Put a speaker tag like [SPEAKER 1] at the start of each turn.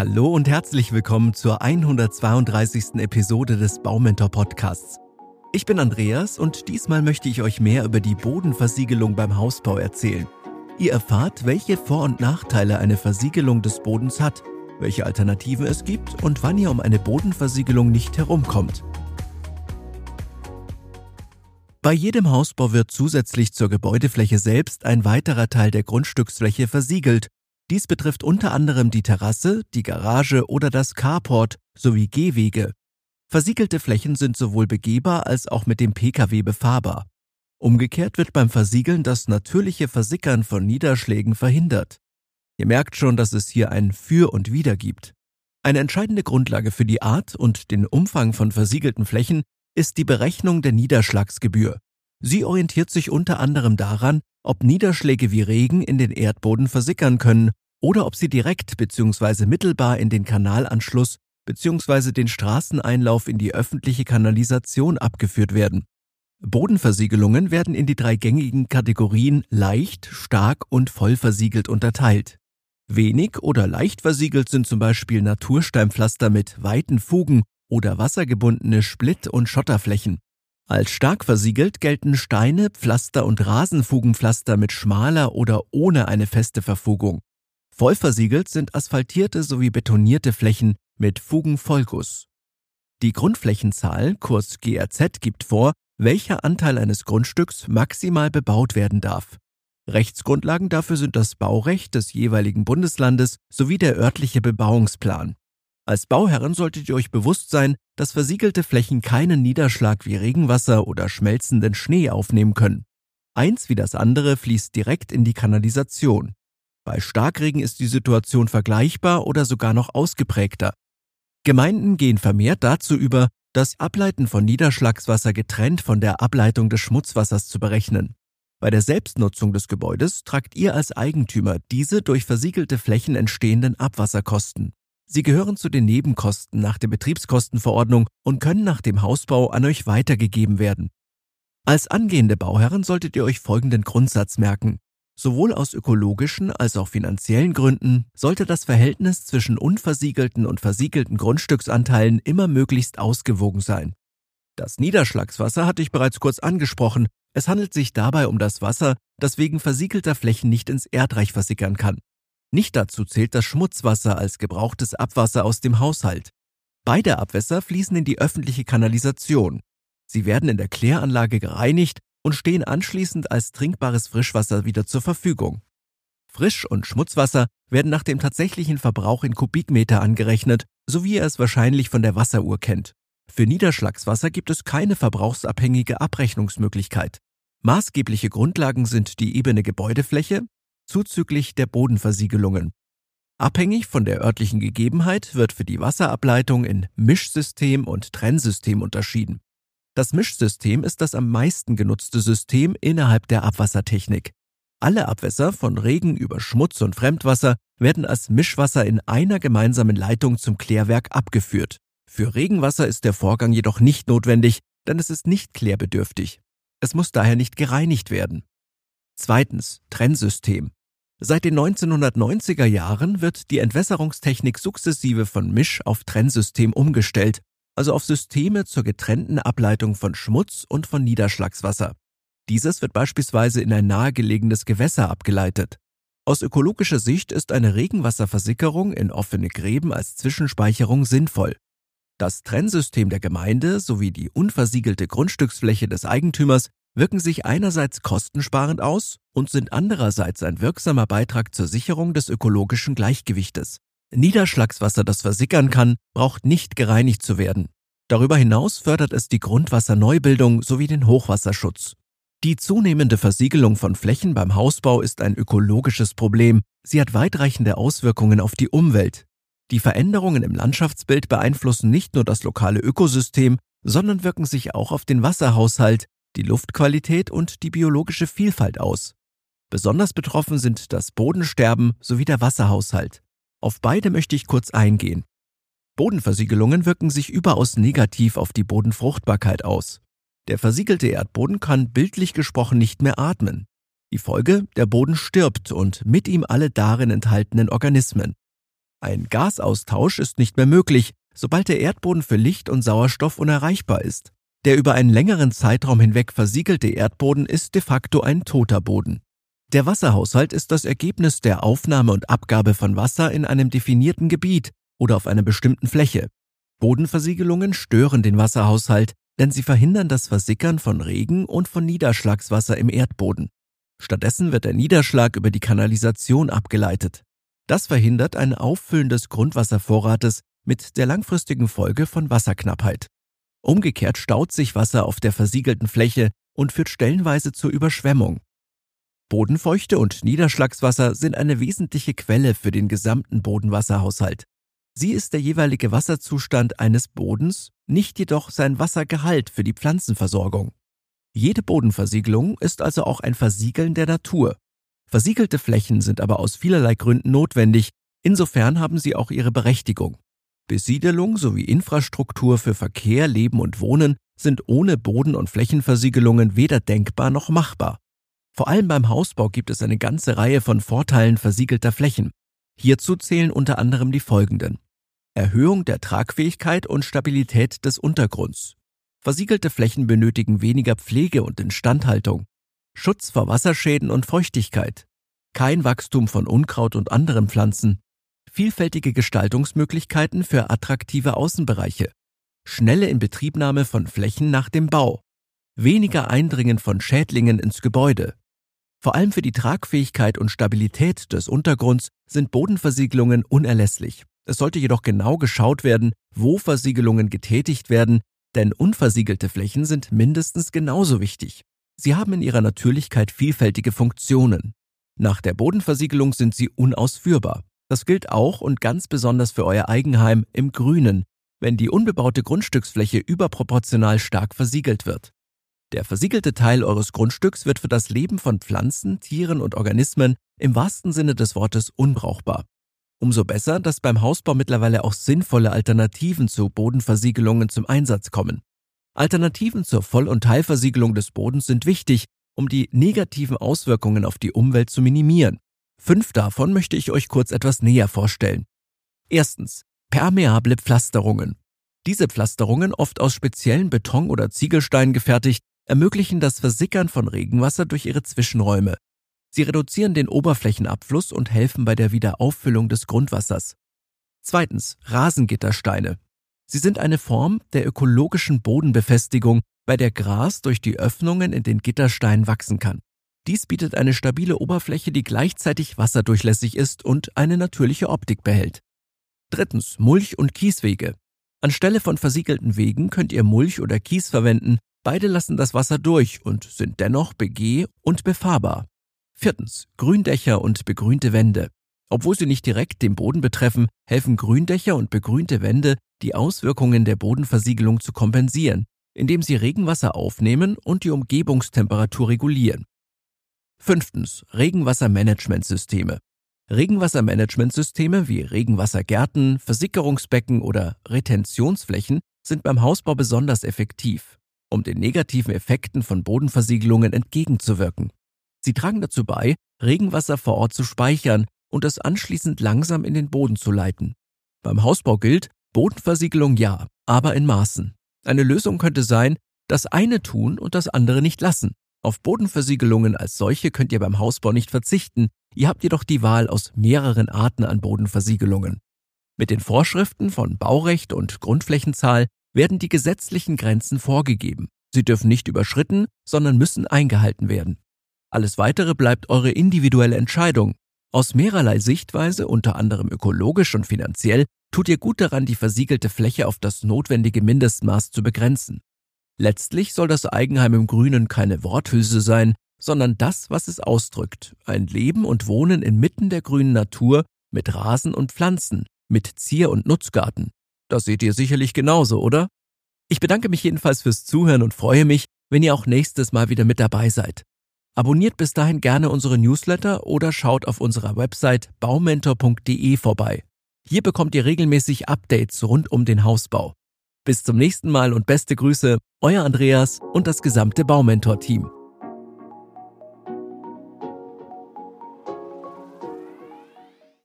[SPEAKER 1] Hallo und herzlich willkommen zur 132. Episode des Baumentor Podcasts. Ich bin Andreas und diesmal möchte ich euch mehr über die Bodenversiegelung beim Hausbau erzählen. Ihr erfahrt, welche Vor- und Nachteile eine Versiegelung des Bodens hat, welche Alternativen es gibt und wann ihr um eine Bodenversiegelung nicht herumkommt. Bei jedem Hausbau wird zusätzlich zur Gebäudefläche selbst ein weiterer Teil der Grundstücksfläche versiegelt. Dies betrifft unter anderem die Terrasse, die Garage oder das Carport sowie Gehwege. Versiegelte Flächen sind sowohl begehbar als auch mit dem Pkw befahrbar. Umgekehrt wird beim Versiegeln das natürliche Versickern von Niederschlägen verhindert. Ihr merkt schon, dass es hier ein Für und Wider gibt. Eine entscheidende Grundlage für die Art und den Umfang von versiegelten Flächen ist die Berechnung der Niederschlagsgebühr. Sie orientiert sich unter anderem daran, ob Niederschläge wie Regen in den Erdboden versickern können oder ob sie direkt bzw. mittelbar in den Kanalanschluss bzw. den Straßeneinlauf in die öffentliche Kanalisation abgeführt werden. Bodenversiegelungen werden in die drei gängigen Kategorien leicht, stark und voll versiegelt unterteilt. Wenig oder leicht versiegelt sind zum Beispiel Natursteinpflaster mit weiten Fugen oder wassergebundene Splitt- und Schotterflächen. Als stark versiegelt gelten Steine, Pflaster und Rasenfugenpflaster mit schmaler oder ohne eine feste Verfugung. Voll versiegelt sind asphaltierte sowie betonierte Flächen mit Fugenvollguss. Die Grundflächenzahl, kurz GRZ, gibt vor, welcher Anteil eines Grundstücks maximal bebaut werden darf. Rechtsgrundlagen dafür sind das Baurecht des jeweiligen Bundeslandes sowie der örtliche Bebauungsplan. Als Bauherren solltet ihr euch bewusst sein, dass versiegelte Flächen keinen Niederschlag wie Regenwasser oder schmelzenden Schnee aufnehmen können. Eins wie das andere fließt direkt in die Kanalisation. Bei Starkregen ist die Situation vergleichbar oder sogar noch ausgeprägter. Gemeinden gehen vermehrt dazu über, das Ableiten von Niederschlagswasser getrennt von der Ableitung des Schmutzwassers zu berechnen. Bei der Selbstnutzung des Gebäudes tragt ihr als Eigentümer diese durch versiegelte Flächen entstehenden Abwasserkosten. Sie gehören zu den Nebenkosten nach der Betriebskostenverordnung und können nach dem Hausbau an euch weitergegeben werden. Als angehende Bauherren solltet ihr euch folgenden Grundsatz merken. Sowohl aus ökologischen als auch finanziellen Gründen sollte das Verhältnis zwischen unversiegelten und versiegelten Grundstücksanteilen immer möglichst ausgewogen sein. Das Niederschlagswasser hatte ich bereits kurz angesprochen. Es handelt sich dabei um das Wasser, das wegen versiegelter Flächen nicht ins Erdreich versickern kann. Nicht dazu zählt das Schmutzwasser als gebrauchtes Abwasser aus dem Haushalt. Beide Abwässer fließen in die öffentliche Kanalisation. Sie werden in der Kläranlage gereinigt und stehen anschließend als trinkbares Frischwasser wieder zur Verfügung. Frisch- und Schmutzwasser werden nach dem tatsächlichen Verbrauch in Kubikmeter angerechnet, so wie ihr es wahrscheinlich von der Wasseruhr kennt. Für Niederschlagswasser gibt es keine verbrauchsabhängige Abrechnungsmöglichkeit. Maßgebliche Grundlagen sind die ebene Gebäudefläche, zuzüglich der Bodenversiegelungen. Abhängig von der örtlichen Gegebenheit wird für die Wasserableitung in Mischsystem und Trennsystem unterschieden. Das Mischsystem ist das am meisten genutzte System innerhalb der Abwassertechnik. Alle Abwässer von Regen über Schmutz und Fremdwasser werden als Mischwasser in einer gemeinsamen Leitung zum Klärwerk abgeführt. Für Regenwasser ist der Vorgang jedoch nicht notwendig, denn es ist nicht klärbedürftig. Es muss daher nicht gereinigt werden. Zweitens Trennsystem. Seit den 1990er Jahren wird die Entwässerungstechnik sukzessive von Misch- auf Trennsystem umgestellt, also auf Systeme zur getrennten Ableitung von Schmutz und von Niederschlagswasser. Dieses wird beispielsweise in ein nahegelegenes Gewässer abgeleitet. Aus ökologischer Sicht ist eine Regenwasserversickerung in offene Gräben als Zwischenspeicherung sinnvoll. Das Trennsystem der Gemeinde sowie die unversiegelte Grundstücksfläche des Eigentümers wirken sich einerseits kostensparend aus und sind andererseits ein wirksamer Beitrag zur Sicherung des ökologischen Gleichgewichtes. Niederschlagswasser, das versickern kann, braucht nicht gereinigt zu werden. Darüber hinaus fördert es die Grundwasserneubildung sowie den Hochwasserschutz. Die zunehmende Versiegelung von Flächen beim Hausbau ist ein ökologisches Problem. Sie hat weitreichende Auswirkungen auf die Umwelt. Die Veränderungen im Landschaftsbild beeinflussen nicht nur das lokale Ökosystem, sondern wirken sich auch auf den Wasserhaushalt, die Luftqualität und die biologische Vielfalt aus. Besonders betroffen sind das Bodensterben sowie der Wasserhaushalt. Auf beide möchte ich kurz eingehen. Bodenversiegelungen wirken sich überaus negativ auf die Bodenfruchtbarkeit aus. Der versiegelte Erdboden kann bildlich gesprochen nicht mehr atmen. Die Folge, der Boden stirbt und mit ihm alle darin enthaltenen Organismen. Ein Gasaustausch ist nicht mehr möglich, sobald der Erdboden für Licht und Sauerstoff unerreichbar ist. Der über einen längeren Zeitraum hinweg versiegelte Erdboden ist de facto ein toter Boden. Der Wasserhaushalt ist das Ergebnis der Aufnahme und Abgabe von Wasser in einem definierten Gebiet oder auf einer bestimmten Fläche. Bodenversiegelungen stören den Wasserhaushalt, denn sie verhindern das Versickern von Regen und von Niederschlagswasser im Erdboden. Stattdessen wird der Niederschlag über die Kanalisation abgeleitet. Das verhindert ein Auffüllen des Grundwasservorrates mit der langfristigen Folge von Wasserknappheit. Umgekehrt staut sich Wasser auf der versiegelten Fläche und führt stellenweise zur Überschwemmung. Bodenfeuchte und Niederschlagswasser sind eine wesentliche Quelle für den gesamten Bodenwasserhaushalt. Sie ist der jeweilige Wasserzustand eines Bodens, nicht jedoch sein Wassergehalt für die Pflanzenversorgung. Jede Bodenversiegelung ist also auch ein Versiegeln der Natur. Versiegelte Flächen sind aber aus vielerlei Gründen notwendig, insofern haben sie auch ihre Berechtigung. Besiedelung sowie Infrastruktur für Verkehr, Leben und Wohnen sind ohne Boden- und Flächenversiegelungen weder denkbar noch machbar. Vor allem beim Hausbau gibt es eine ganze Reihe von Vorteilen versiegelter Flächen. Hierzu zählen unter anderem die folgenden. Erhöhung der Tragfähigkeit und Stabilität des Untergrunds. Versiegelte Flächen benötigen weniger Pflege und Instandhaltung. Schutz vor Wasserschäden und Feuchtigkeit. Kein Wachstum von Unkraut und anderen Pflanzen vielfältige Gestaltungsmöglichkeiten für attraktive Außenbereiche, schnelle Inbetriebnahme von Flächen nach dem Bau, weniger Eindringen von Schädlingen ins Gebäude. Vor allem für die Tragfähigkeit und Stabilität des Untergrunds sind Bodenversiegelungen unerlässlich. Es sollte jedoch genau geschaut werden, wo Versiegelungen getätigt werden, denn unversiegelte Flächen sind mindestens genauso wichtig. Sie haben in ihrer Natürlichkeit vielfältige Funktionen. Nach der Bodenversiegelung sind sie unausführbar. Das gilt auch und ganz besonders für euer Eigenheim im Grünen, wenn die unbebaute Grundstücksfläche überproportional stark versiegelt wird. Der versiegelte Teil eures Grundstücks wird für das Leben von Pflanzen, Tieren und Organismen im wahrsten Sinne des Wortes unbrauchbar. Umso besser, dass beim Hausbau mittlerweile auch sinnvolle Alternativen zu Bodenversiegelungen zum Einsatz kommen. Alternativen zur Voll- und Teilversiegelung des Bodens sind wichtig, um die negativen Auswirkungen auf die Umwelt zu minimieren. Fünf davon möchte ich euch kurz etwas näher vorstellen. Erstens. Permeable Pflasterungen. Diese Pflasterungen, oft aus speziellen Beton- oder Ziegelsteinen gefertigt, ermöglichen das Versickern von Regenwasser durch ihre Zwischenräume. Sie reduzieren den Oberflächenabfluss und helfen bei der Wiederauffüllung des Grundwassers. Zweitens. Rasengittersteine. Sie sind eine Form der ökologischen Bodenbefestigung, bei der Gras durch die Öffnungen in den Gittersteinen wachsen kann. Dies bietet eine stabile Oberfläche, die gleichzeitig wasserdurchlässig ist und eine natürliche Optik behält. Drittens, Mulch- und Kieswege. Anstelle von versiegelten Wegen könnt ihr Mulch oder Kies verwenden, beide lassen das Wasser durch und sind dennoch begeh- und befahrbar. Viertens, Gründächer und begrünte Wände. Obwohl sie nicht direkt den Boden betreffen, helfen Gründächer und begrünte Wände, die Auswirkungen der Bodenversiegelung zu kompensieren, indem sie Regenwasser aufnehmen und die Umgebungstemperatur regulieren. Fünftens. Regenwassermanagementsysteme. Regenwassermanagementsysteme wie Regenwassergärten, Versickerungsbecken oder Retentionsflächen sind beim Hausbau besonders effektiv, um den negativen Effekten von Bodenversiegelungen entgegenzuwirken. Sie tragen dazu bei, Regenwasser vor Ort zu speichern und es anschließend langsam in den Boden zu leiten. Beim Hausbau gilt, Bodenversiegelung ja, aber in Maßen. Eine Lösung könnte sein, das eine tun und das andere nicht lassen. Auf Bodenversiegelungen als solche könnt ihr beim Hausbau nicht verzichten, ihr habt jedoch die Wahl aus mehreren Arten an Bodenversiegelungen. Mit den Vorschriften von Baurecht und Grundflächenzahl werden die gesetzlichen Grenzen vorgegeben. Sie dürfen nicht überschritten, sondern müssen eingehalten werden. Alles weitere bleibt eure individuelle Entscheidung. Aus mehrerlei Sichtweise, unter anderem ökologisch und finanziell, tut ihr gut daran, die versiegelte Fläche auf das notwendige Mindestmaß zu begrenzen. Letztlich soll das Eigenheim im Grünen keine Worthülse sein, sondern das, was es ausdrückt. Ein Leben und Wohnen inmitten der grünen Natur mit Rasen und Pflanzen, mit Zier- und Nutzgarten. Das seht ihr sicherlich genauso, oder? Ich bedanke mich jedenfalls fürs Zuhören und freue mich, wenn ihr auch nächstes Mal wieder mit dabei seid. Abonniert bis dahin gerne unsere Newsletter oder schaut auf unserer Website baumentor.de vorbei. Hier bekommt ihr regelmäßig Updates rund um den Hausbau. Bis zum nächsten Mal und beste Grüße, euer Andreas und das gesamte Baumentor-Team.